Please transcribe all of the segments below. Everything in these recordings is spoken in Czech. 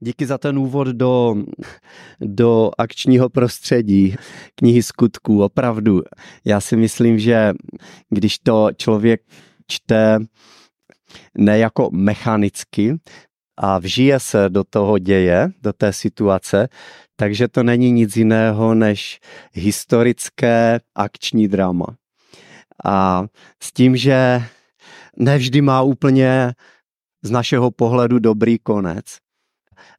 Díky za ten úvod do, do akčního prostředí knihy skutků. Opravdu, já si myslím, že když to člověk čte ne jako mechanicky a vžije se do toho děje, do té situace, takže to není nic jiného než historické akční drama. A s tím, že nevždy má úplně z našeho pohledu dobrý konec,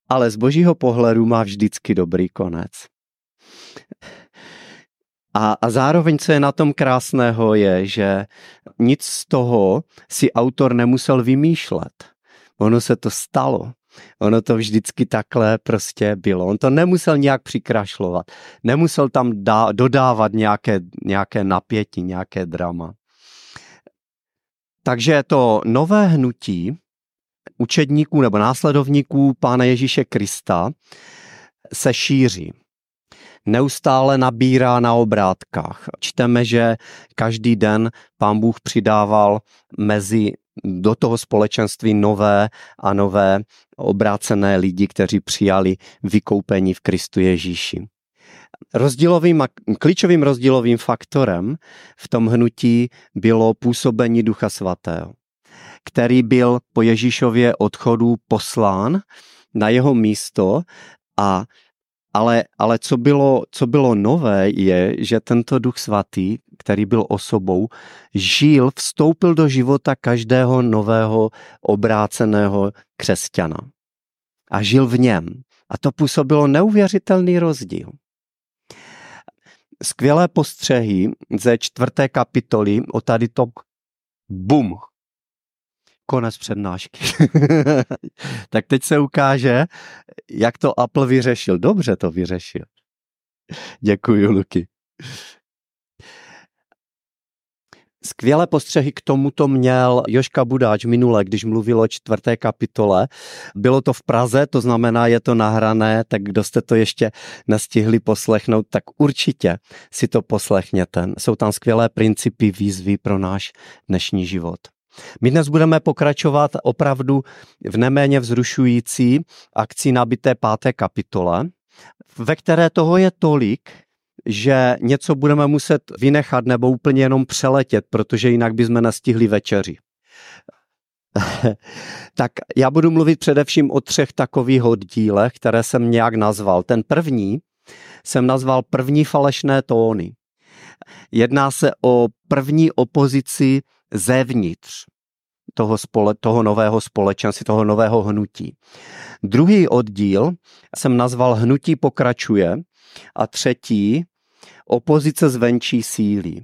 ale z božího pohledu má vždycky dobrý konec. A, a zároveň, co je na tom krásného, je, že nic z toho si autor nemusel vymýšlet. Ono se to stalo. Ono to vždycky takhle prostě bylo. On to nemusel nějak přikrašlovat. Nemusel tam dá, dodávat nějaké, nějaké napětí, nějaké drama. Takže to nové hnutí učedníků nebo následovníků Pána Ježíše Krista se šíří. Neustále nabírá na obrátkách. Čteme, že každý den pán Bůh přidával mezi do toho společenství nové a nové obrácené lidi, kteří přijali vykoupení v Kristu Ježíši. Rozdílovým a klíčovým rozdílovým faktorem v tom hnutí bylo působení Ducha Svatého který byl po Ježíšově odchodu poslán na jeho místo a ale, ale co, bylo, co bylo nové, je, že tento duch svatý, který byl osobou, žil, vstoupil do života každého nového obráceného křesťana. A žil v něm. A to působilo neuvěřitelný rozdíl. Skvělé postřehy ze čtvrté kapitoly o tady to bum, konec přednášky. tak teď se ukáže, jak to Apple vyřešil. Dobře to vyřešil. Děkuji, Luky. Skvělé postřehy k tomuto měl Joška Budáč minule, když mluvil o čtvrté kapitole. Bylo to v Praze, to znamená, je to nahrané, tak kdo jste to ještě nestihli poslechnout, tak určitě si to poslechněte. Jsou tam skvělé principy, výzvy pro náš dnešní život. My dnes budeme pokračovat opravdu v neméně vzrušující akci nabité páté kapitole, ve které toho je tolik, že něco budeme muset vynechat nebo úplně jenom přeletět, protože jinak bychom nestihli večeři. tak já budu mluvit především o třech takových oddílech, které jsem nějak nazval. Ten první jsem nazval první falešné tóny. Jedná se o první opozici zevnitř toho, spole, toho nového společenství, toho nového hnutí. Druhý oddíl jsem nazval Hnutí pokračuje a třetí Opozice zvenčí síly.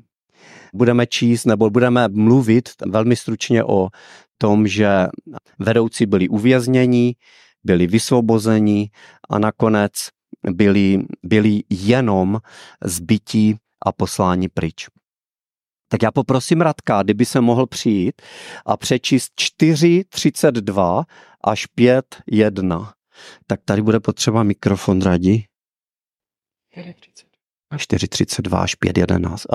Budeme číst nebo budeme mluvit velmi stručně o tom, že vedoucí byli uvězněni, byli vysvobozeni a nakonec byli, byli jenom zbytí a poslání pryč. Tak já poprosím Radka, kdyby se mohl přijít a přečíst 4.32 až 5.1. Tak tady bude potřeba mikrofon, Radi. 4.32 až 5.11.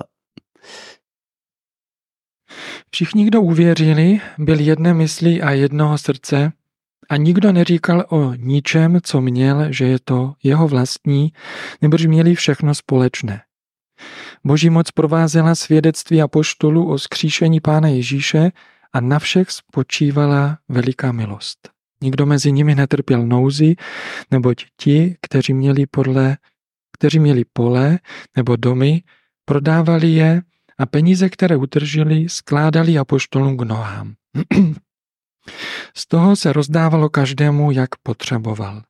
Všichni, kdo uvěřili, byli jedné myslí a jednoho srdce a nikdo neříkal o ničem, co měl, že je to jeho vlastní, nebož měli všechno společné. Boží moc provázela svědectví apoštolů o skříšení Pána Ježíše a na všech spočívala veliká milost. Nikdo mezi nimi netrpěl nouzi, neboť ti, kteří měli, podle, kteří měli pole nebo domy, prodávali je a peníze, které utržili, skládali apoštolům k nohám. Z toho se rozdávalo každému, jak potřeboval.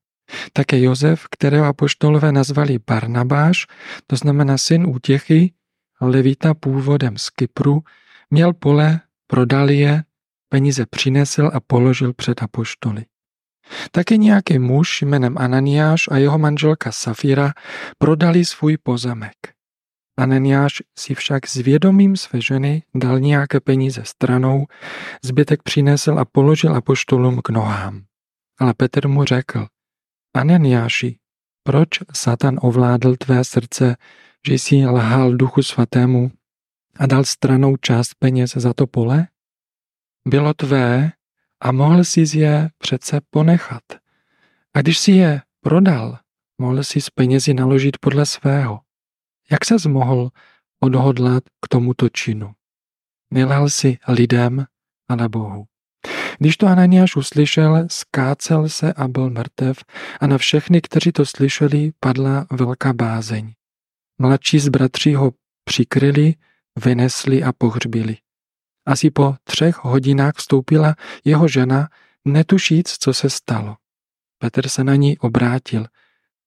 Také Jozef, kterého apoštolové nazvali Barnabáš, to znamená syn útěchy, levita původem z Kypru, měl pole, prodal je, peníze přinesl a položil před apoštoly. Také nějaký muž jménem Ananiáš a jeho manželka Safira prodali svůj pozemek. Ananiáš si však s vědomím své ženy dal nějaké peníze stranou, zbytek přinesl a položil apoštolům k nohám. Ale Petr mu řekl, Ananiáši, proč Satan ovládl tvé srdce, že jsi lhal duchu svatému a dal stranou část peněz za to pole? Bylo tvé a mohl jsi je přece ponechat. když si je prodal, mohl si s penězi naložit podle svého. Jak se mohl odhodlat k tomuto činu? Nelhal si lidem, ale Bohu. Když to Ananiáš uslyšel, skácel se a byl mrtev a na všechny, kteří to slyšeli, padla velká bázeň. Mladší z bratří ho přikryli, vynesli a pohřbili. Asi po třech hodinách vstoupila jeho žena, netušíc, co se stalo. Petr se na ní obrátil.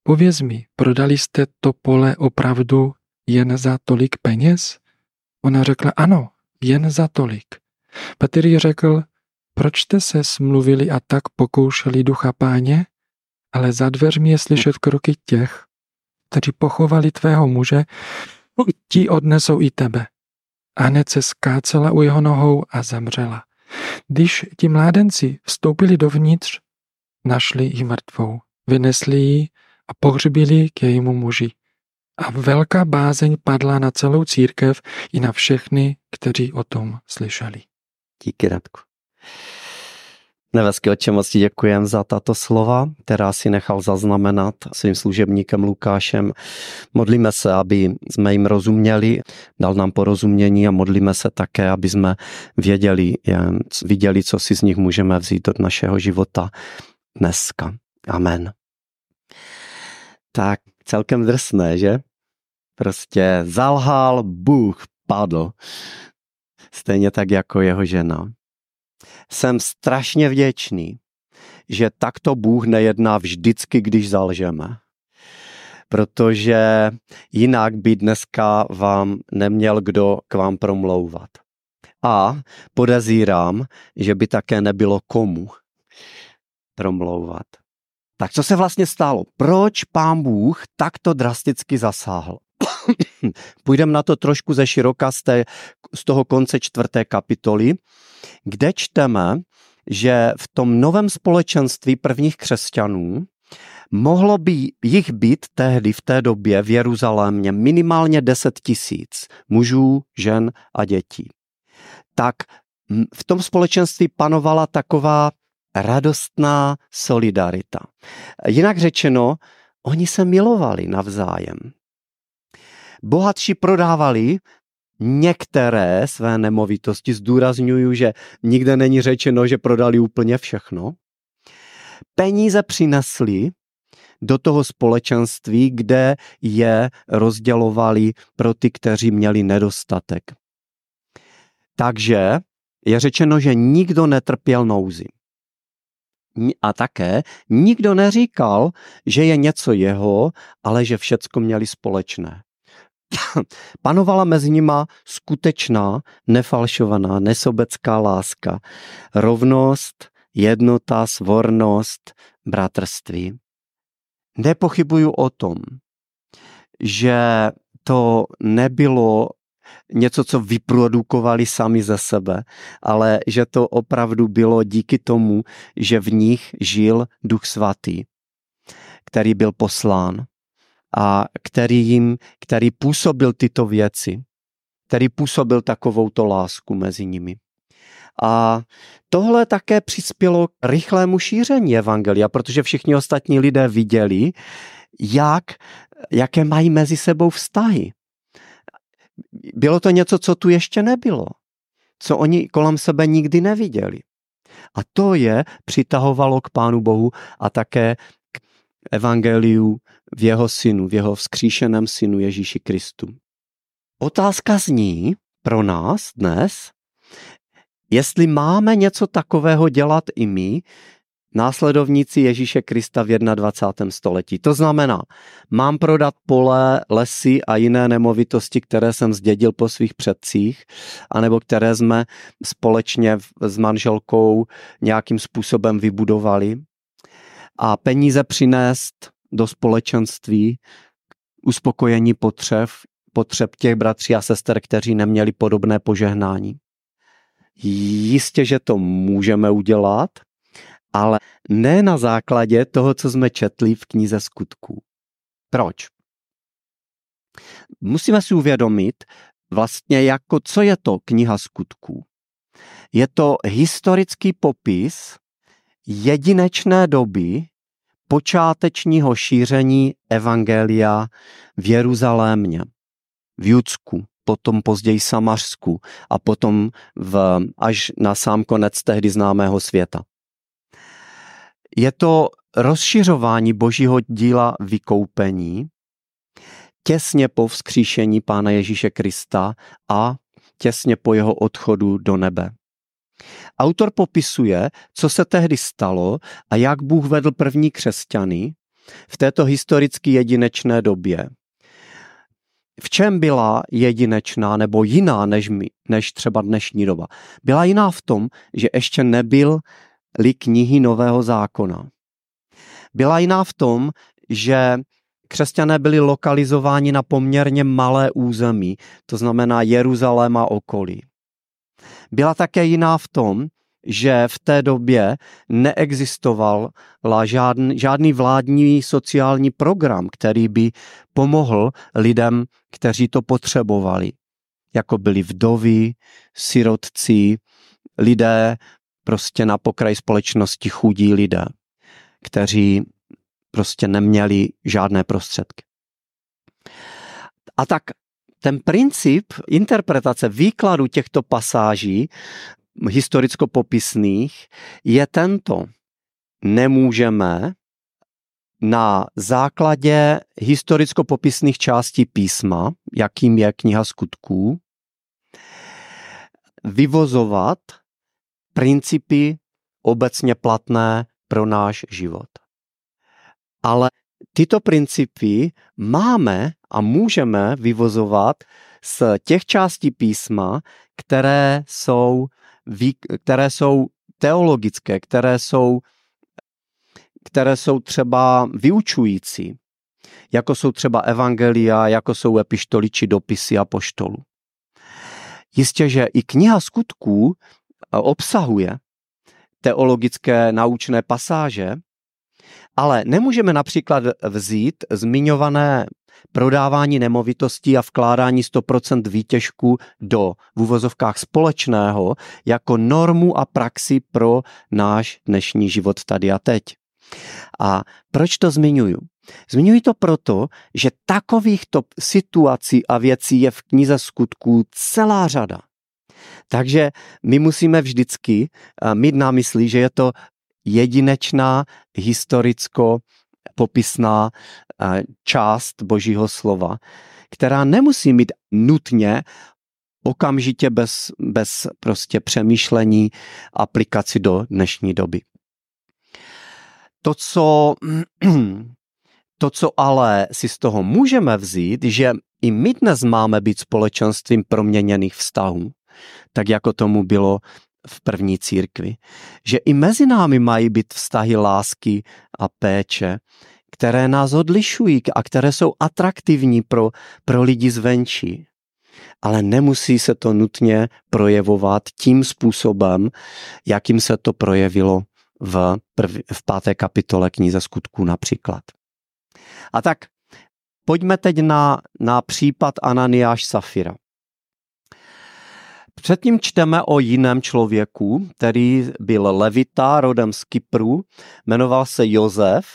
Pověz mi, prodali jste to pole opravdu jen za tolik peněz? Ona řekla, ano, jen za tolik. Petr jí řekl, proč jste se smluvili a tak pokoušeli ducha páně? Ale za dveřmi je slyšet kroky těch, kteří pochovali tvého muže, ti odnesou i tebe. A hned se skácela u jeho nohou a zemřela. Když ti mládenci vstoupili dovnitř, našli ji mrtvou, vynesli ji a pohřbili k jejímu muži. A velká bázeň padla na celou církev i na všechny, kteří o tom slyšeli. Díky, Radku. Nebeský oče, moc ti děkujem za tato slova, která si nechal zaznamenat svým služebníkem Lukášem. Modlíme se, aby jsme jim rozuměli, dal nám porozumění a modlíme se také, aby jsme věděli, viděli, co si z nich můžeme vzít do našeho života dneska. Amen. Tak celkem drsné, že? Prostě zalhal, Bůh padl. Stejně tak jako jeho žena jsem strašně vděčný, že takto Bůh nejedná vždycky, když zalžeme. Protože jinak by dneska vám neměl kdo k vám promlouvat. A podezírám, že by také nebylo komu promlouvat. Tak co se vlastně stalo? Proč pán Bůh takto drasticky zasáhl? Půjdeme na to trošku ze široka z, té, z toho konce čtvrté kapitoly, kde čteme, že v tom novém společenství prvních křesťanů mohlo by jich být tehdy v té době v Jeruzalémě minimálně 10 tisíc mužů, žen a dětí. Tak v tom společenství panovala taková radostná solidarita. Jinak řečeno, oni se milovali navzájem. Bohatší prodávali některé své nemovitosti. Zdůraznuju, že nikde není řečeno, že prodali úplně všechno. Peníze přinesli do toho společenství, kde je rozdělovali pro ty, kteří měli nedostatek. Takže je řečeno, že nikdo netrpěl nouzi. A také nikdo neříkal, že je něco jeho, ale že všecko měli společné. Panovala mezi nima skutečná, nefalšovaná, nesobecká láska, rovnost, jednota, svornost, bratrství. Nepochybuju o tom, že to nebylo něco, co vyprodukovali sami ze sebe, ale že to opravdu bylo díky tomu, že v nich žil Duch Svatý, který byl poslán a který jim, který působil tyto věci, který působil takovouto lásku mezi nimi. A tohle také přispělo k rychlému šíření evangelia, protože všichni ostatní lidé viděli, jak, jaké mají mezi sebou vztahy. Bylo to něco, co tu ještě nebylo, co oni kolem sebe nikdy neviděli. A to je přitahovalo k Pánu Bohu a také k evangeliu v jeho synu, v jeho vzkříšeném synu Ježíši Kristu. Otázka zní pro nás dnes, jestli máme něco takového dělat i my, následovníci Ježíše Krista v 21. století. To znamená, mám prodat pole, lesy a jiné nemovitosti, které jsem zdědil po svých předcích, anebo které jsme společně s manželkou nějakým způsobem vybudovali a peníze přinést do společenství uspokojení potřeb, potřeb těch bratří a sester, kteří neměli podobné požehnání. Jistě, že to můžeme udělat, ale ne na základě toho, co jsme četli v knize skutků. Proč? Musíme si uvědomit vlastně jako, co je to kniha skutků. Je to historický popis jedinečné doby počátečního šíření evangelia v Jeruzalémě, v Judsku, potom později Samařsku a potom v, až na sám konec tehdy známého světa. Je to rozšiřování božího díla vykoupení těsně po vzkříšení Pána Ježíše Krista a těsně po jeho odchodu do nebe. Autor popisuje, co se tehdy stalo a jak Bůh vedl první křesťany v této historicky jedinečné době. V čem byla jedinečná nebo jiná než, my, než třeba dnešní doba? Byla jiná v tom, že ještě nebyl li knihy Nového zákona. Byla jiná v tom, že křesťané byli lokalizováni na poměrně malé území, to znamená Jeruzalém a okolí. Byla také jiná v tom, že v té době neexistoval žádný, žádný vládní sociální program, který by pomohl lidem, kteří to potřebovali. Jako byli vdovy, sirotci, lidé prostě na pokraji společnosti chudí lidé, kteří prostě neměli žádné prostředky. A tak ten princip interpretace výkladu těchto pasáží historicko-popisných je tento. Nemůžeme na základě historicko-popisných částí písma, jakým je kniha skutků, vyvozovat principy obecně platné pro náš život. Ale tyto principy máme a můžeme vyvozovat z těch částí písma, které jsou, které jsou teologické, které jsou, které jsou třeba vyučující, jako jsou třeba evangelia, jako jsou epištoly či dopisy apoštolů. Jistě, že i kniha skutků obsahuje teologické naučné pasáže, ale nemůžeme například vzít zmiňované prodávání nemovitostí a vkládání 100% výtěžku do v uvozovkách společného jako normu a praxi pro náš dnešní život tady a teď. A proč to zmiňuju? Zmiňuji to proto, že takovýchto situací a věcí je v knize skutků celá řada. Takže my musíme vždycky eh, mít na mysli, že je to jedinečná historicko popisná eh, část Božího slova, která nemusí mít nutně okamžitě bez, bez prostě přemýšlení aplikaci do dnešní doby. To co, to, co ale si z toho můžeme vzít, že i my dnes máme být společenstvím proměněných vztahů, tak jako tomu bylo v první církvi. Že i mezi námi mají být vztahy lásky a péče, které nás odlišují a které jsou atraktivní pro, pro lidi zvenčí. Ale nemusí se to nutně projevovat tím způsobem, jakým se to projevilo v, prv, v páté kapitole knize skutků například. A tak pojďme teď na, na případ Ananiáš Safira. Předtím čteme o jiném člověku, který byl levita, rodem z Kypru, jmenoval se Jozef,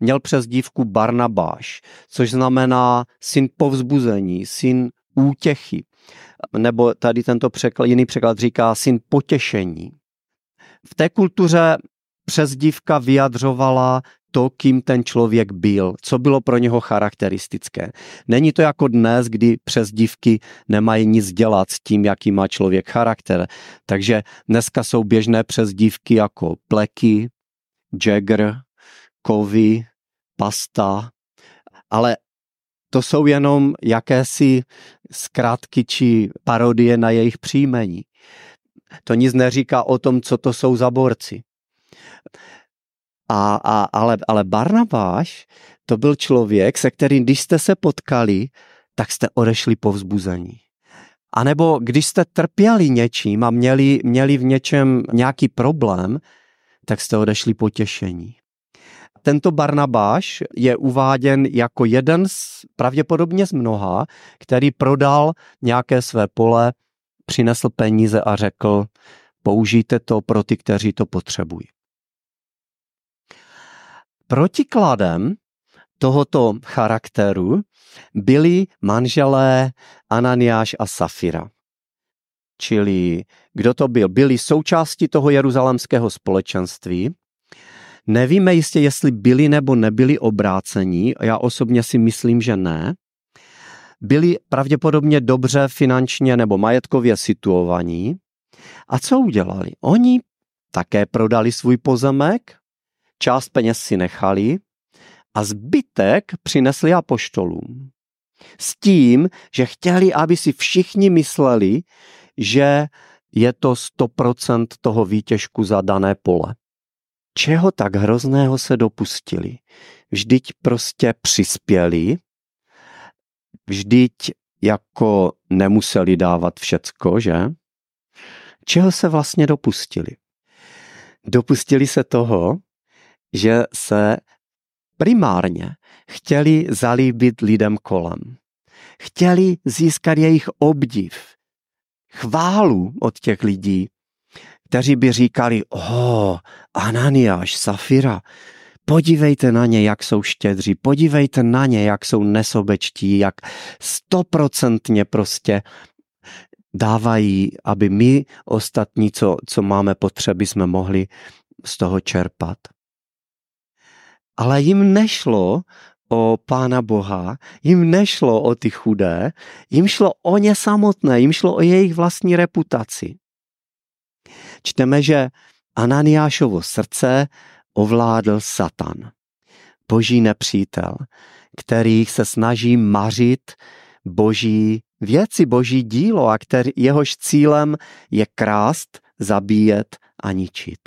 měl přes dívku Barnabáš, což znamená syn povzbuzení, syn útěchy, nebo tady tento překlad, jiný překlad říká syn potěšení. V té kultuře přezdívka vyjadřovala to, kým ten člověk byl, co bylo pro něho charakteristické. Není to jako dnes, kdy přes dívky nemají nic dělat s tím, jaký má člověk charakter. Takže dneska jsou běžné přezdívky jako pleky, Jagger, kovy, pasta, ale to jsou jenom jakési zkrátky či parodie na jejich příjmení. To nic neříká o tom, co to jsou za borci. A, a, ale, ale Barnabáš to byl člověk, se kterým, když jste se potkali, tak jste odešli po vzbuzení. A nebo když jste trpěli něčím a měli, měli v něčem nějaký problém, tak jste odešli potěšení. Tento Barnabáš je uváděn jako jeden z, pravděpodobně z mnoha, který prodal nějaké své pole, přinesl peníze a řekl, použijte to pro ty, kteří to potřebují. Protikladem tohoto charakteru byli manželé Ananiáš a Safira. Čili kdo to byl? Byli součástí toho jeruzalemského společenství. Nevíme jistě, jestli byli nebo nebyli obrácení. Já osobně si myslím, že ne. Byli pravděpodobně dobře finančně nebo majetkově situovaní. A co udělali? Oni také prodali svůj pozemek, část peněz si nechali a zbytek přinesli apoštolům. S tím, že chtěli, aby si všichni mysleli, že je to 100% toho výtěžku za dané pole. Čeho tak hrozného se dopustili? Vždyť prostě přispěli, vždyť jako nemuseli dávat všecko, že? Čeho se vlastně dopustili? Dopustili se toho, že se primárně chtěli zalíbit lidem kolem. Chtěli získat jejich obdiv, chválu od těch lidí, kteří by říkali, oh, Ananiáš, Safira, podívejte na ně, jak jsou štědří, podívejte na ně, jak jsou nesobečtí, jak stoprocentně prostě dávají, aby my ostatní, co, co máme potřeby, jsme mohli z toho čerpat. Ale jim nešlo o Pána Boha, jim nešlo o ty chudé, jim šlo o ně samotné, jim šlo o jejich vlastní reputaci. Čteme, že Ananiášovo srdce ovládl Satan, boží nepřítel, který se snaží mařit boží věci, boží dílo a který, jehož cílem je krást, zabíjet a ničit.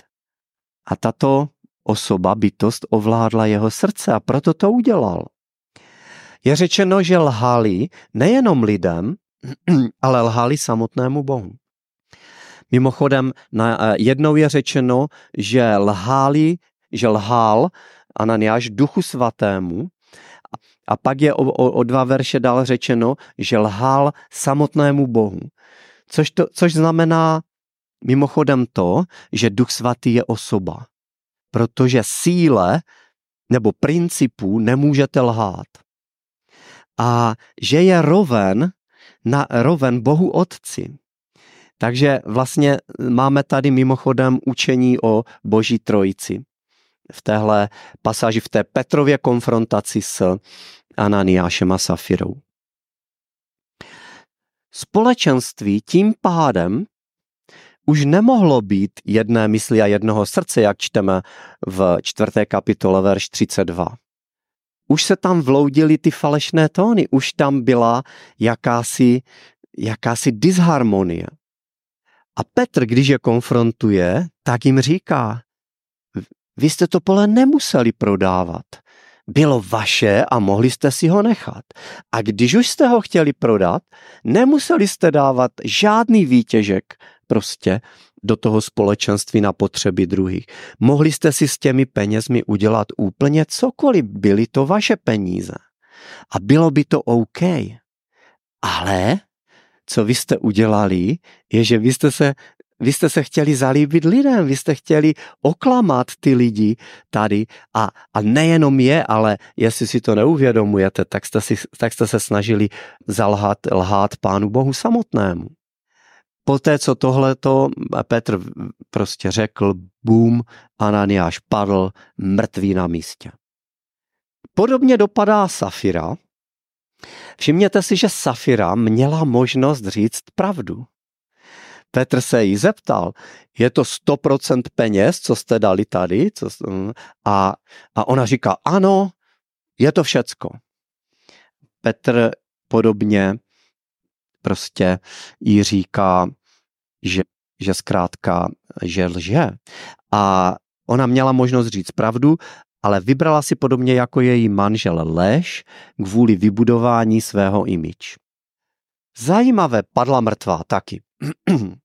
A tato osoba, bytost ovládla jeho srdce a proto to udělal. Je řečeno, že lhali nejenom lidem, ale lhali samotnému Bohu. Mimochodem, na, eh, jednou je řečeno, že lhali, že lhal Ananiáš duchu svatému a pak je o, o, o dva verše dál řečeno, že lhal samotnému Bohu. Což, to, což znamená mimochodem to, že duch svatý je osoba protože síle nebo principů nemůžete lhát. A že je roven, na, roven Bohu Otci. Takže vlastně máme tady mimochodem učení o Boží trojici. V téhle pasáži, v té Petrově konfrontaci s Ananiášem a Safirou. Společenství tím pádem už nemohlo být jedné mysli a jednoho srdce, jak čteme v čtvrté kapitole verš 32. Už se tam vloudily ty falešné tóny, už tam byla jakási, jakási disharmonie. A Petr, když je konfrontuje, tak jim říká, vy jste to pole nemuseli prodávat. Bylo vaše a mohli jste si ho nechat. A když už jste ho chtěli prodat, nemuseli jste dávat žádný výtěžek prostě do toho společenství na potřeby druhých. Mohli jste si s těmi penězmi udělat úplně cokoliv, byly to vaše peníze. A bylo by to OK. Ale co vy jste udělali, je, že vy jste se vy jste se chtěli zalíbit lidem, vy jste chtěli oklamat ty lidi tady a, a nejenom je, ale jestli si to neuvědomujete, tak jste, si, tak jste se snažili zalhat, lhát Pánu Bohu samotnému. Poté, co tohleto Petr prostě řekl, bum, Ananiáš padl mrtvý na místě. Podobně dopadá Safira. Všimněte si, že Safira měla možnost říct pravdu. Petr se jí zeptal, je to 100% peněz, co jste dali tady? Co, a, a ona říká, ano, je to všecko. Petr podobně prostě jí říká, že, že zkrátka, že lže. A ona měla možnost říct pravdu, ale vybrala si podobně jako její manžel lež kvůli vybudování svého imič. Zajímavé, padla mrtvá taky.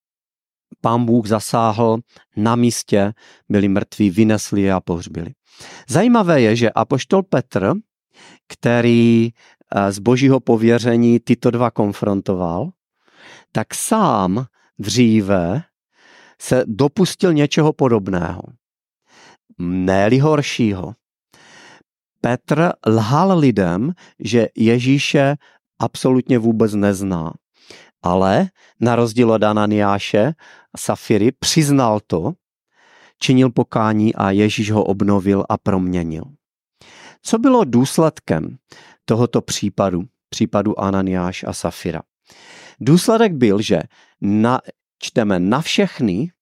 Pán Bůh zasáhl na místě, byli mrtví, vynesli je a pohřbili. Zajímavé je, že apoštol Petr, který z božího pověření tyto dva konfrontoval, tak sám dříve se dopustil něčeho podobného. ne horšího. Petr lhal lidem, že Ježíše absolutně vůbec nezná. Ale na rozdíl od Ananiáše a Safiry přiznal to, činil pokání a Ježíš ho obnovil a proměnil. Co bylo důsledkem tohoto případu, případu Ananiáš a Safira? Důsledek byl, že na, čteme na všechny,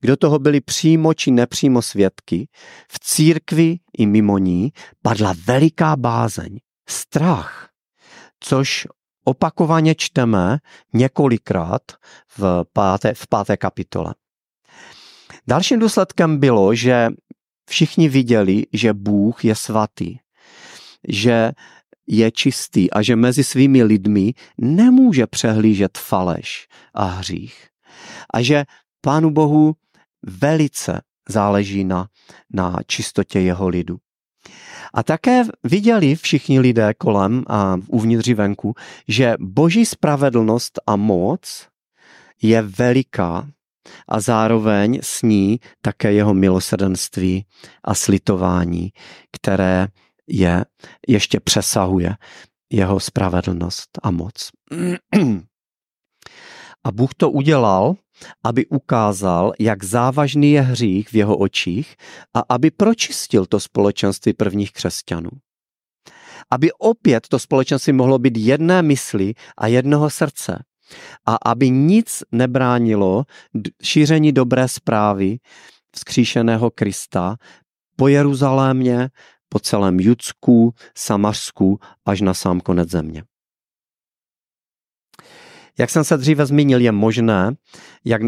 kdo toho byli přímo či nepřímo svědky, v církvi i mimo ní padla veliká bázeň, strach, což opakovaně čteme několikrát v páté, v páté kapitole. Dalším důsledkem bylo, že všichni viděli, že Bůh je svatý, že je čistý a že mezi svými lidmi nemůže přehlížet faleš a hřích. A že Pánu Bohu velice záleží na, na čistotě jeho lidu. A také viděli všichni lidé kolem a uvnitř venku, že boží spravedlnost a moc je veliká a zároveň s ní také jeho milosrdenství a slitování, které je ještě přesahuje jeho spravedlnost a moc. A Bůh to udělal, aby ukázal, jak závažný je hřích v jeho očích a aby pročistil to společenství prvních křesťanů. Aby opět to společenství mohlo být jedné mysli a jednoho srdce. A aby nic nebránilo šíření dobré zprávy vzkříšeného Krista po Jeruzalémě, po celém Judsku, Samařsku až na sám konec země. Jak jsem se dříve zmínil, je možné, jak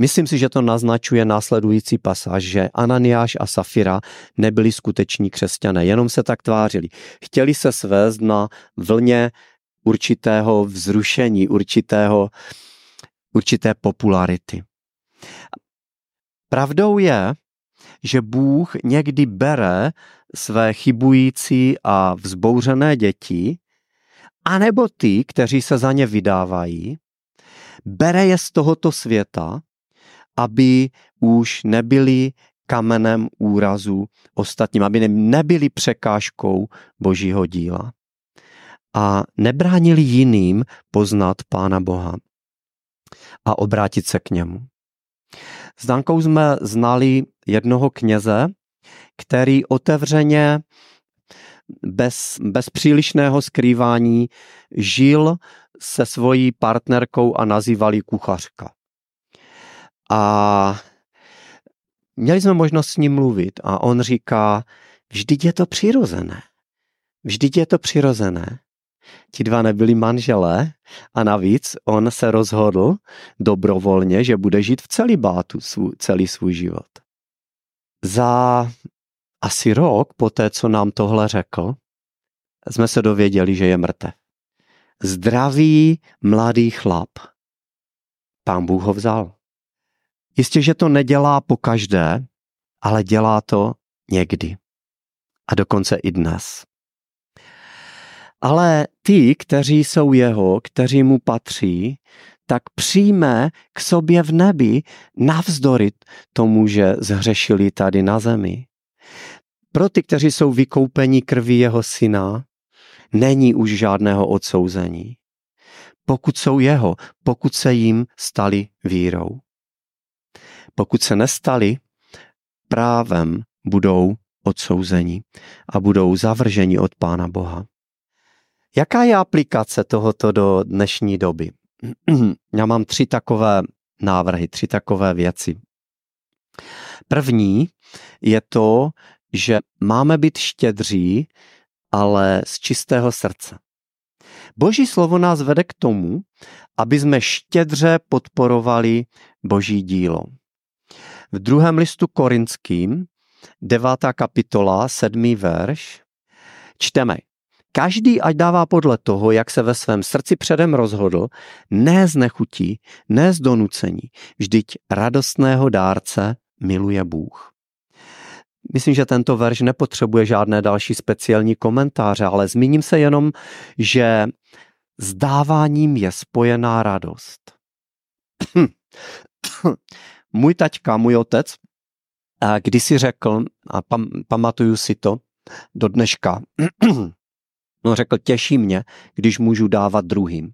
Myslím si, že to naznačuje následující pasáž, že Ananiáš a Safira nebyli skuteční křesťané, jenom se tak tvářili. Chtěli se svést na vlně určitého vzrušení, určitého, určité popularity. Pravdou je, že Bůh někdy bere své chybující a vzbouřené děti anebo ty, kteří se za ně vydávají, bere je z tohoto světa, aby už nebyli kamenem úrazu ostatním, aby nebyli překážkou božího díla a nebránili jiným poznat Pána Boha a obrátit se k němu. S Dankou jsme znali jednoho kněze, který otevřeně bez, bez přílišného skrývání žil se svojí partnerkou a nazývali kuchařka. A měli jsme možnost s ním mluvit a on říká, vždyť je to přirozené. Vždyť je to přirozené. Ti dva nebyli manželé a navíc on se rozhodl dobrovolně, že bude žít v celibátu svůj, celý svůj život. Za asi rok po té, co nám tohle řekl, jsme se dověděli, že je mrtev. Zdravý mladý chlap. Pán Bůh ho vzal. Jistě, že to nedělá po každé, ale dělá to někdy. A dokonce i dnes. Ale ty, kteří jsou jeho, kteří mu patří, tak přijme k sobě v nebi navzdory tomu, že zhřešili tady na zemi. Pro ty, kteří jsou vykoupeni krví jeho syna, není už žádného odsouzení. Pokud jsou jeho, pokud se jim stali vírou. Pokud se nestali, právem budou odsouzeni a budou zavrženi od Pána Boha. Jaká je aplikace tohoto do dnešní doby? Já mám tři takové návrhy, tři takové věci. První je to, že máme být štědří, ale z čistého srdce. Boží slovo nás vede k tomu, aby jsme štědře podporovali Boží dílo. V druhém listu korinským, devátá kapitola, sedmý verš, čteme, Každý ať dává podle toho, jak se ve svém srdci předem rozhodl, ne z nechutí, ne z donucení. Vždyť radostného dárce miluje Bůh. Myslím, že tento verš nepotřebuje žádné další speciální komentáře, ale zmíním se jenom, že s dáváním je spojená radost. můj taťka, můj otec, když si řekl, a pam, pamatuju si to, do dneška. No řekl, těší mě, když můžu dávat druhým.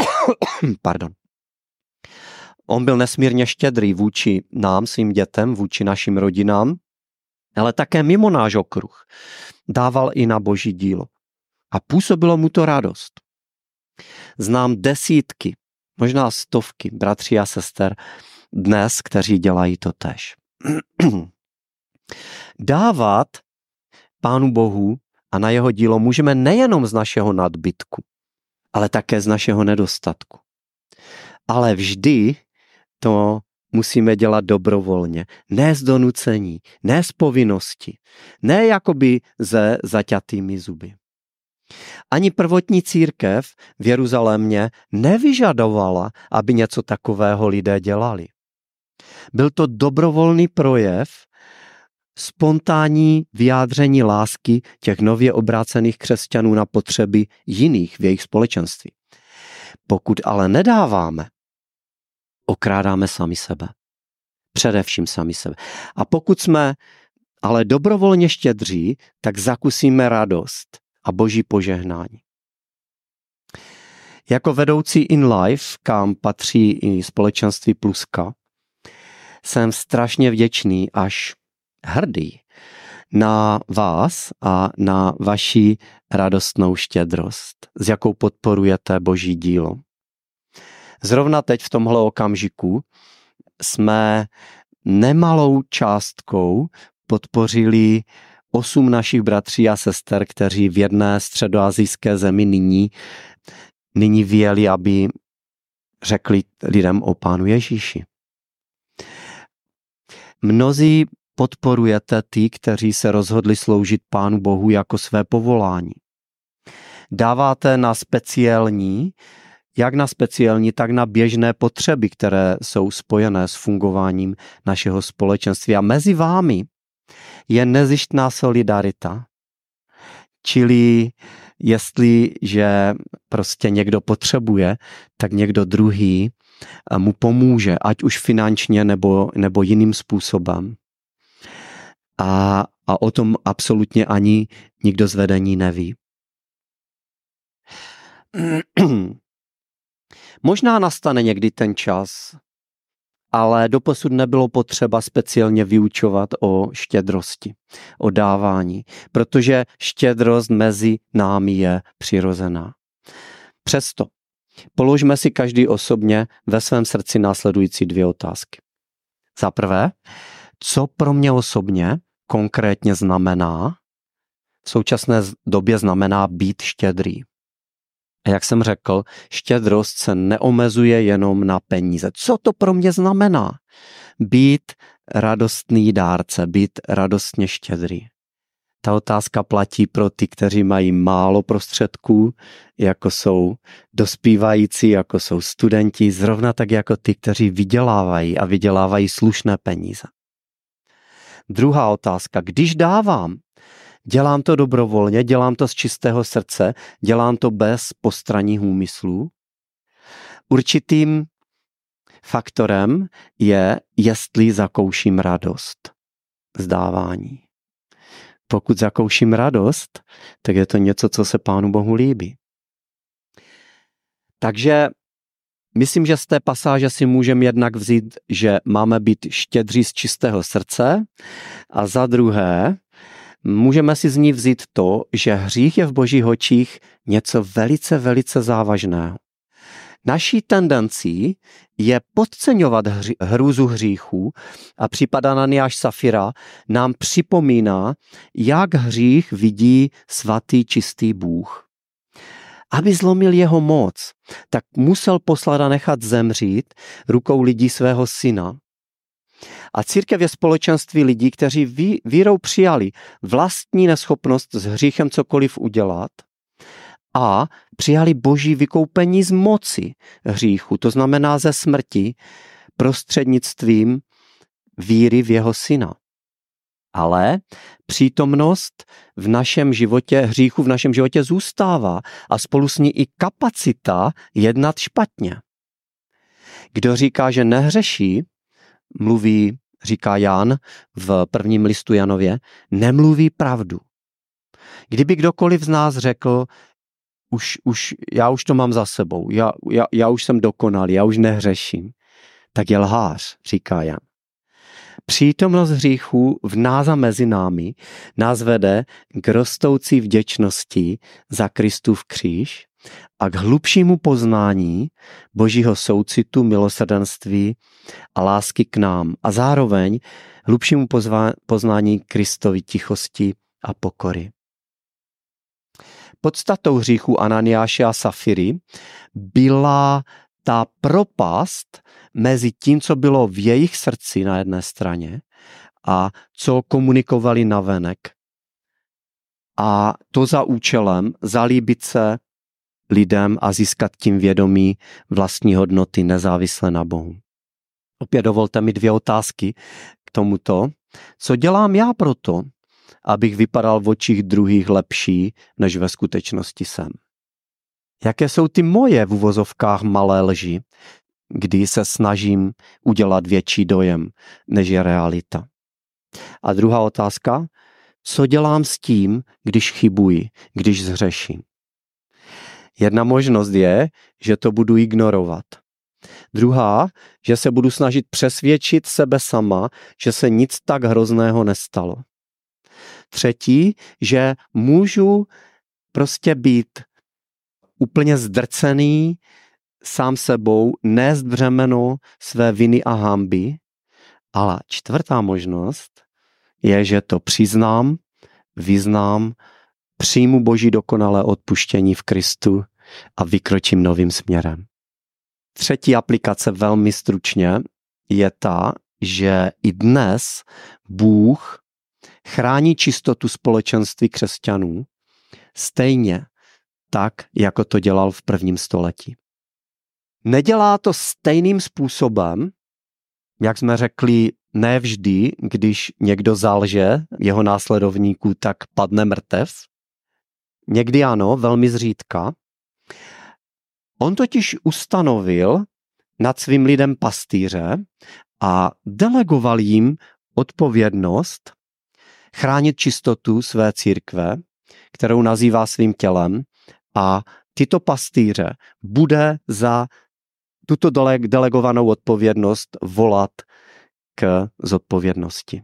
Pardon. On byl nesmírně štědrý vůči nám, svým dětem, vůči našim rodinám, ale také mimo náš okruh. Dával i na boží dílo. A působilo mu to radost. Znám desítky, možná stovky bratří a sester dnes, kteří dělají to tež. Dávat Pánu Bohu a na jeho dílo můžeme nejenom z našeho nadbytku, ale také z našeho nedostatku. Ale vždy to musíme dělat dobrovolně, ne z donucení, ne z povinnosti, ne jakoby ze zaťatými zuby. Ani prvotní církev v Jeruzalémě nevyžadovala, aby něco takového lidé dělali. Byl to dobrovolný projev, spontánní vyjádření lásky těch nově obrácených křesťanů na potřeby jiných v jejich společenství. Pokud ale nedáváme, okrádáme sami sebe. Především sami sebe. A pokud jsme ale dobrovolně štědří, tak zakusíme radost a boží požehnání. Jako vedoucí in life, kam patří i společenství Pluska, jsem strašně vděčný až hrdý na vás a na vaši radostnou štědrost, s jakou podporujete boží dílo. Zrovna teď v tomhle okamžiku jsme nemalou částkou podpořili osm našich bratří a sester, kteří v jedné středoazijské zemi nyní, nyní věli, aby řekli lidem o Pánu Ježíši. Mnozí podporujete ty, kteří se rozhodli sloužit Pánu Bohu jako své povolání. Dáváte na speciální, jak na speciální, tak na běžné potřeby, které jsou spojené s fungováním našeho společenství. A mezi vámi je nezištná solidarita. Čili jestliže prostě někdo potřebuje, tak někdo druhý mu pomůže, ať už finančně nebo, nebo jiným způsobem. A, a o tom absolutně ani nikdo z vedení neví. Možná nastane někdy ten čas, ale doposud nebylo potřeba speciálně vyučovat o štědrosti, o dávání, protože štědrost mezi námi je přirozená. Přesto položme si každý osobně ve svém srdci následující dvě otázky. Za prvé, co pro mě osobně konkrétně znamená, v současné době znamená být štědrý. A jak jsem řekl, štědrost se neomezuje jenom na peníze. Co to pro mě znamená? Být radostný dárce, být radostně štědrý. Ta otázka platí pro ty, kteří mají málo prostředků, jako jsou dospívající, jako jsou studenti, zrovna tak jako ty, kteří vydělávají a vydělávají slušné peníze. Druhá otázka. Když dávám, Dělám to dobrovolně, dělám to z čistého srdce, dělám to bez postranních úmyslů. Určitým faktorem je, jestli zakouším radost zdávání. Pokud zakouším radost, tak je to něco, co se Pánu Bohu líbí. Takže myslím, že z té pasáže si můžeme jednak vzít, že máme být štědří z čistého srdce a za druhé, můžeme si z ní vzít to, že hřích je v božích očích něco velice, velice závažného. Naší tendencí je podceňovat hři, hrůzu hříchů a případa Naniáš Safira nám připomíná, jak hřích vidí svatý čistý Bůh. Aby zlomil jeho moc, tak musel poslat a nechat zemřít rukou lidí svého syna, a církev je společenství lidí, kteří ví, vírou přijali vlastní neschopnost s hříchem cokoliv udělat a přijali boží vykoupení z moci hříchu, to znamená ze smrti, prostřednictvím víry v jeho syna. Ale přítomnost v našem životě, hříchu v našem životě zůstává a spolu s ní i kapacita jednat špatně. Kdo říká, že nehřeší, mluví říká Jan v prvním listu Janově, nemluví pravdu. Kdyby kdokoliv z nás řekl, už, už, já už to mám za sebou, já, já, já už jsem dokonalý, já už nehřeším, tak je lhář, říká Jan. Přítomnost hříchů v nás a mezi námi nás vede k rostoucí vděčnosti za Kristův kříž a k hlubšímu poznání božího soucitu, milosrdenství a lásky k nám a zároveň hlubšímu poznání Kristovy tichosti a pokory. Podstatou hříchu Ananiáše a Safiry byla ta propast mezi tím, co bylo v jejich srdci na jedné straně a co komunikovali na venek. A to za účelem zalíbit se lidem a získat tím vědomí vlastní hodnoty nezávisle na Bohu. Opět dovolte mi dvě otázky k tomuto. Co dělám já proto, abych vypadal v očích druhých lepší, než ve skutečnosti jsem? Jaké jsou ty moje v uvozovkách malé lži, kdy se snažím udělat větší dojem, než je realita? A druhá otázka, co dělám s tím, když chybuji, když zřeším? Jedna možnost je, že to budu ignorovat. Druhá, že se budu snažit přesvědčit sebe sama, že se nic tak hrozného nestalo. Třetí, že můžu prostě být úplně zdrcený sám sebou, nést břemeno své viny a hamby. Ale čtvrtá možnost je, že to přiznám, vyznám, přijmu Boží dokonalé odpuštění v Kristu a vykročím novým směrem. Třetí aplikace velmi stručně je ta, že i dnes Bůh chrání čistotu společenství křesťanů stejně tak, jako to dělal v prvním století. Nedělá to stejným způsobem, jak jsme řekli, ne vždy, když někdo zalže jeho následovníků, tak padne mrtev. Někdy ano, velmi zřídka. On totiž ustanovil nad svým lidem pastýře a delegoval jim odpovědnost chránit čistotu své církve, kterou nazývá svým tělem a tyto pastýře bude za tuto delegovanou odpovědnost volat k zodpovědnosti.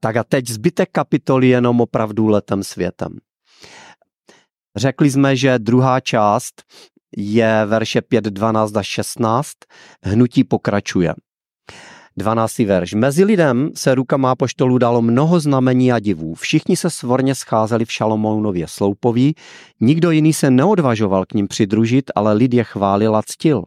Tak a teď zbytek kapitoly jenom opravdu letem světem. Řekli jsme, že druhá část je verše 5, 12 a 16. Hnutí pokračuje. 12. verš. Mezi lidem se rukama poštolů dalo mnoho znamení a divů. Všichni se svorně scházeli v Šalomounově sloupoví, nikdo jiný se neodvažoval k ním přidružit, ale lid je chválil a ctil.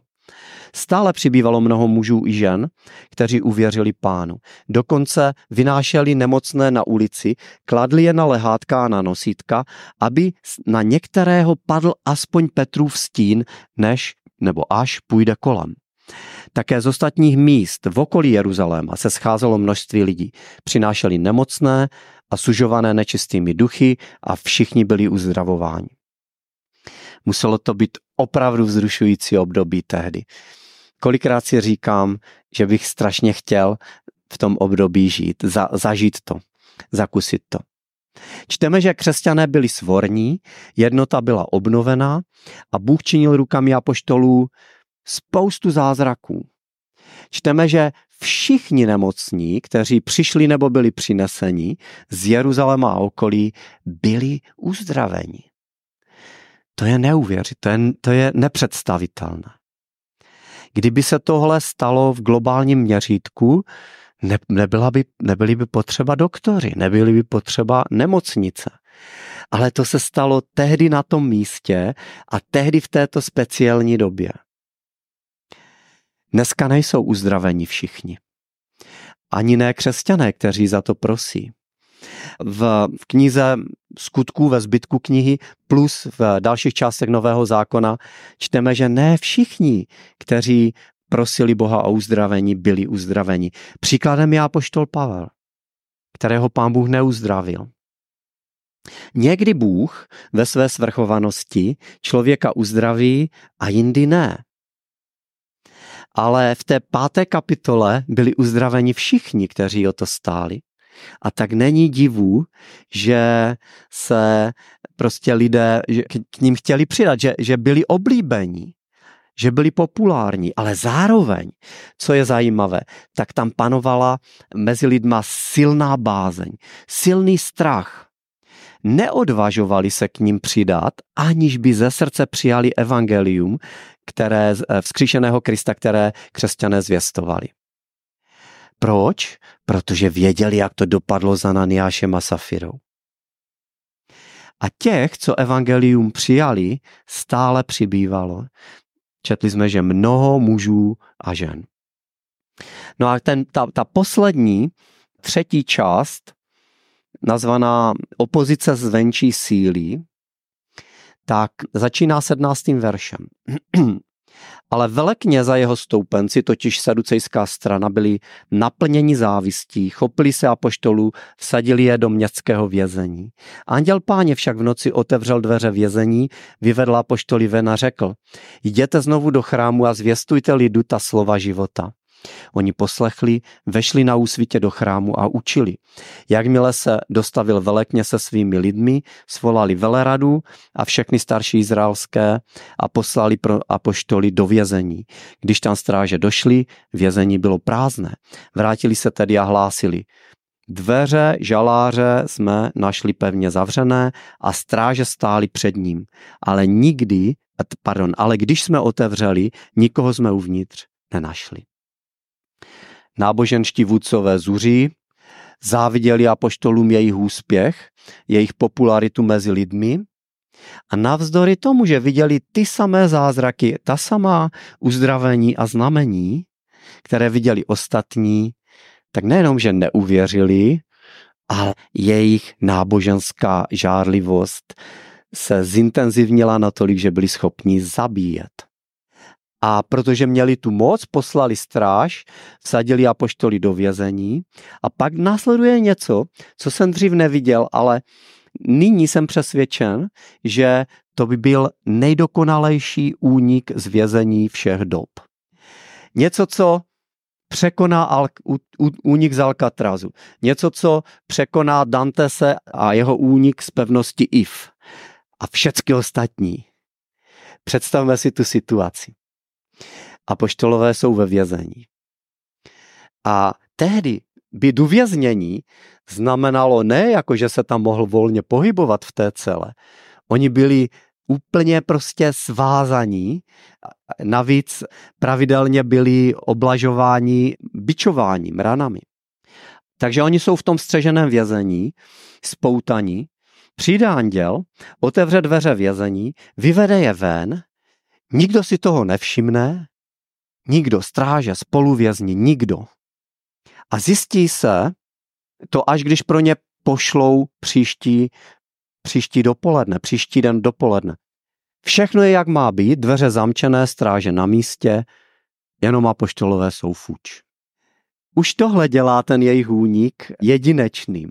Stále přibývalo mnoho mužů i žen, kteří uvěřili pánu. Dokonce vynášeli nemocné na ulici, kladli je na lehátka a na nosítka, aby na některého padl aspoň Petrův stín, než nebo až půjde kolem. Také z ostatních míst v okolí Jeruzaléma se scházelo množství lidí. Přinášeli nemocné a sužované nečistými duchy a všichni byli uzdravováni. Muselo to být opravdu vzrušující období tehdy. Kolikrát si říkám, že bych strašně chtěl v tom období žít, za, zažít to, zakusit to. Čteme, že křesťané byli svorní, jednota byla obnovená a Bůh činil rukami apoštolů spoustu zázraků. Čteme, že všichni nemocní, kteří přišli nebo byli přineseni z Jeruzaléma a okolí, byli uzdraveni. To je neuvěřitelné, to je nepředstavitelné. Kdyby se tohle stalo v globálním měřítku, ne, nebyla by, nebyly by potřeba doktory, nebyly by potřeba nemocnice. Ale to se stalo tehdy na tom místě a tehdy v této speciální době. Dneska nejsou uzdraveni všichni. Ani ne křesťané, kteří za to prosí. V, knize skutků ve zbytku knihy plus v dalších částech Nového zákona čteme, že ne všichni, kteří prosili Boha o uzdravení, byli uzdraveni. Příkladem je apoštol Pavel, kterého pán Bůh neuzdravil. Někdy Bůh ve své svrchovanosti člověka uzdraví a jindy ne. Ale v té páté kapitole byli uzdraveni všichni, kteří o to stáli. A tak není divu, že se prostě lidé k ním chtěli přidat, že, že byli oblíbení, že byli populární, ale zároveň, co je zajímavé, tak tam panovala mezi lidma silná bázeň, silný strach. Neodvažovali se k ním přidat, aniž by ze srdce přijali evangelium, které, eh, vzkříšeného Krista, které křesťané zvěstovali. Proč? Protože věděli, jak to dopadlo za Ananiášem a Safirou. A těch, co evangelium přijali, stále přibývalo. Četli jsme, že mnoho mužů a žen. No a ten, ta, ta poslední, třetí část, nazvaná opozice zvenčí síly, tak začíná 17. veršem. Ale velekněz a jeho stoupenci, totiž saducejská strana, byli naplněni závistí, chopili se apoštolů, vsadili je do městského vězení. Anděl páně však v noci otevřel dveře vězení, vyvedl apoštoli ven a řekl, jděte znovu do chrámu a zvěstujte lidu ta slova života. Oni poslechli, vešli na úsvitě do chrámu a učili. Jakmile se dostavil velekně se svými lidmi, svolali veleradu a všechny starší izraelské a poslali pro apoštoly do vězení. Když tam stráže došli, vězení bylo prázdné. Vrátili se tedy a hlásili. Dveře žaláře jsme našli pevně zavřené a stráže stály před ním. Ale nikdy, pardon, ale když jsme otevřeli, nikoho jsme uvnitř nenašli náboženští vůdcové zuří, záviděli apoštolům jejich úspěch, jejich popularitu mezi lidmi a navzdory tomu, že viděli ty samé zázraky, ta samá uzdravení a znamení, které viděli ostatní, tak nejenom, že neuvěřili, ale jejich náboženská žárlivost se zintenzivnila natolik, že byli schopni zabíjet. A protože měli tu moc, poslali stráž, vsadili apoštoli do vězení a pak následuje něco, co jsem dřív neviděl, ale nyní jsem přesvědčen, že to by byl nejdokonalejší únik z vězení všech dob. Něco, co překoná únik z Alcatrazu. Něco, co překoná Dantese a jeho únik z pevnosti If. A všechny ostatní. Představme si tu situaci a poštolové jsou ve vězení. A tehdy být uvěznění znamenalo ne jako, že se tam mohl volně pohybovat v té cele. Oni byli úplně prostě svázaní, navíc pravidelně byli oblažováni bičováním, ranami. Takže oni jsou v tom střeženém vězení, spoutaní, přijde anděl, otevře dveře vězení, vyvede je ven, nikdo si toho nevšimne, Nikdo, stráže, spoluvězni, nikdo. A zjistí se to, až když pro ně pošlou příští, příští dopoledne, příští den dopoledne. Všechno je, jak má být, dveře zamčené, stráže na místě, jenom apoštolové jsou fuč. Už tohle dělá ten jejich únik jedinečným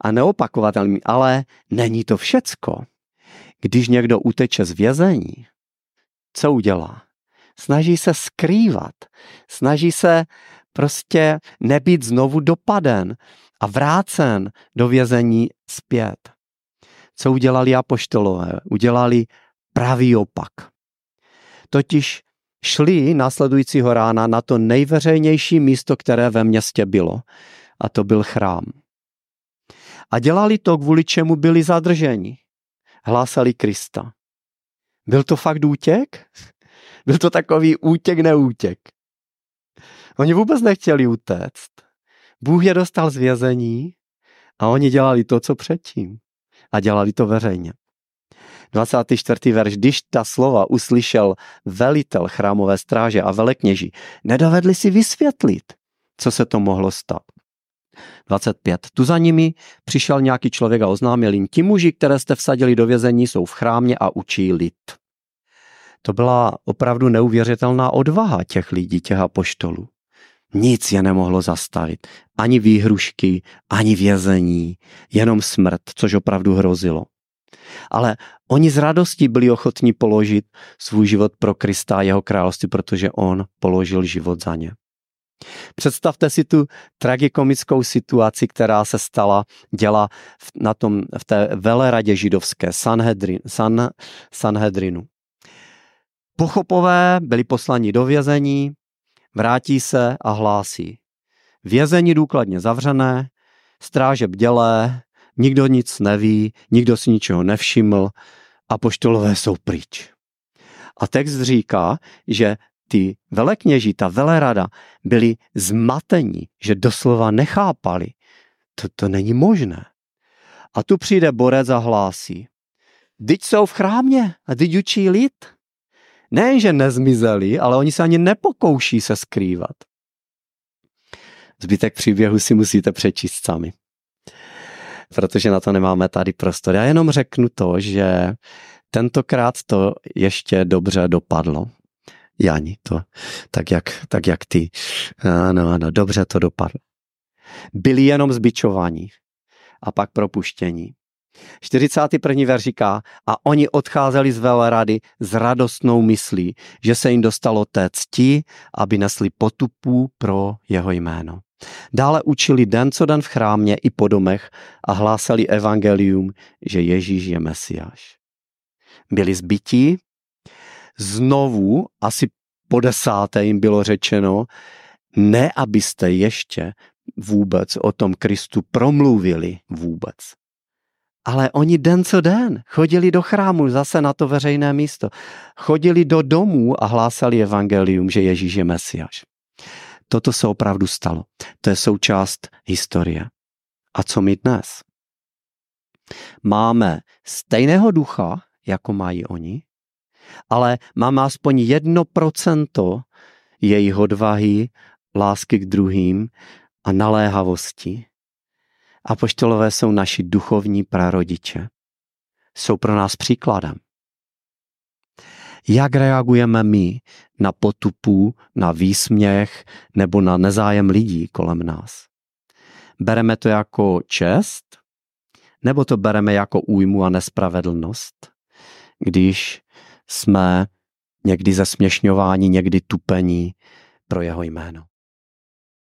a neopakovatelným, ale není to všecko. Když někdo uteče z vězení, co udělá? snaží se skrývat, snaží se prostě nebýt znovu dopaden a vrácen do vězení zpět. Co udělali apoštolové? Udělali pravý opak. Totiž šli následujícího rána na to nejveřejnější místo, které ve městě bylo. A to byl chrám. A dělali to, kvůli čemu byli zadrženi. Hlásali Krista. Byl to fakt útěk? Byl to takový útěk neútěk. Oni vůbec nechtěli utéct. Bůh je dostal z vězení a oni dělali to, co předtím. A dělali to veřejně. 24. verš, když ta slova uslyšel velitel chrámové stráže a velekněží, nedovedli si vysvětlit, co se to mohlo stát. 25. Tu za nimi přišel nějaký člověk a oznámil jim, ti muži, které jste vsadili do vězení, jsou v chrámě a učí lid. To byla opravdu neuvěřitelná odvaha těch lidí, těch apoštolů. Nic je nemohlo zastavit. Ani výhrušky, ani vězení, jenom smrt, což opravdu hrozilo. Ale oni z radostí byli ochotní položit svůj život pro Krista a jeho království, protože on položil život za ně. Představte si tu tragikomickou situaci, která se stala, děla na tom, v té veleradě židovské Sanhedrin, San, Sanhedrinu. Pochopové byli poslani do vězení, vrátí se a hlásí. Vězení důkladně zavřené, stráže bdělé, nikdo nic neví, nikdo si ničeho nevšiml a poštolové jsou pryč. A text říká, že ty velekněží, ta velerada, byli zmatení, že doslova nechápali. To, to není možné. A tu přijde borec a hlásí. Teď jsou v chrámě a teď učí lid. Ne, že nezmizeli, ale oni se ani nepokouší se skrývat. Zbytek příběhu si musíte přečíst sami. Protože na to nemáme tady prostor. Já jenom řeknu to, že tentokrát to ještě dobře dopadlo. Jani, to tak jak, tak jak ty. Ano, ano, dobře to dopadlo. Byli jenom zbičovaní a pak propuštění. 41. verš říká, a oni odcházeli z Velerady s radostnou myslí, že se jim dostalo té cti, aby nesli potupu pro jeho jméno. Dále učili den co den v chrámě i po domech a hlásali evangelium, že Ježíš je Mesiáš. Byli zbytí, znovu asi po desáté jim bylo řečeno, ne abyste ještě vůbec o tom Kristu promluvili vůbec. Ale oni den co den chodili do chrámu, zase na to veřejné místo. Chodili do domů a hlásali evangelium, že Ježíš je Mesiáš. Toto se opravdu stalo. To je součást historie. A co my dnes? Máme stejného ducha, jako mají oni, ale máme aspoň jedno procento jejich odvahy, lásky k druhým a naléhavosti. A poštolové jsou naši duchovní prarodiče. Jsou pro nás příkladem. Jak reagujeme my na potupu, na výsměch nebo na nezájem lidí kolem nás? Bereme to jako čest? Nebo to bereme jako újmu a nespravedlnost? Když jsme někdy zesměšňováni, někdy tupení pro jeho jméno.